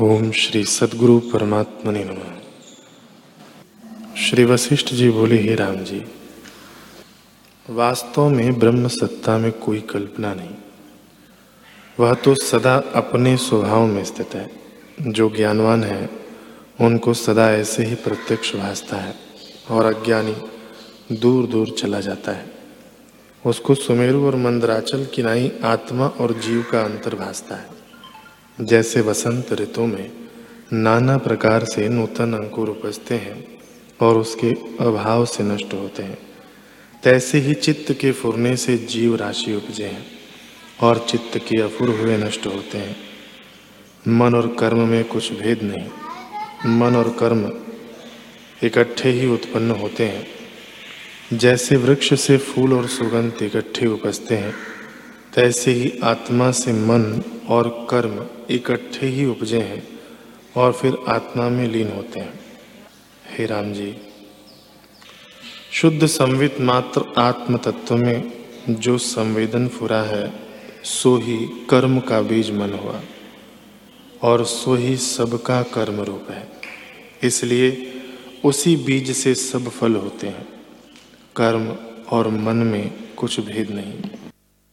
ओम श्री सदगुरु परमात्मा ने नम। श्री वशिष्ठ जी बोले, हे राम जी, वास्तव में ब्रह्म सत्ता में कोई कल्पना नहीं। वह तो सदा अपने स्वभाव में स्थित है। जो ज्ञानवान है, उनको सदा ऐसे ही प्रत्यक्ष भासता है और अज्ञानी दूर दूर चला जाता है। उसको सुमेरु और मंदराचल की नाई आत्मा और जीव का अंतर भासता है। जैसे वसंत ऋतु में नाना प्रकार से नूतन अंकुर उपजते हैं और उसके अभाव से नष्ट होते हैं। तैसे ही चित्त के फुरने से जीव राशि उपजे हैं और चित्त के अफुर हुए नष्ट होते हैं। मन और कर्म में कुछ भेद नहीं। मन और कर्म इकट्ठे ही उत्पन्न होते हैं। जैसे वृक्ष से फूल और सुगंध इकट्ठे उपजते हैं, तैसे ही आत्मा से मन और कर्म इकट्ठे ही उपजे हैं और फिर आत्मा में लीन होते हैं। हे राम जी, शुद्ध संवित मात्र आत्म तत्व में जो संवेदन फुरा है, सो ही कर्म का बीज मन हुआ और सो ही सबका कर्म रूप है। इसलिए उसी बीज से सब फल होते हैं। कर्म और मन में कुछ भेद नहीं।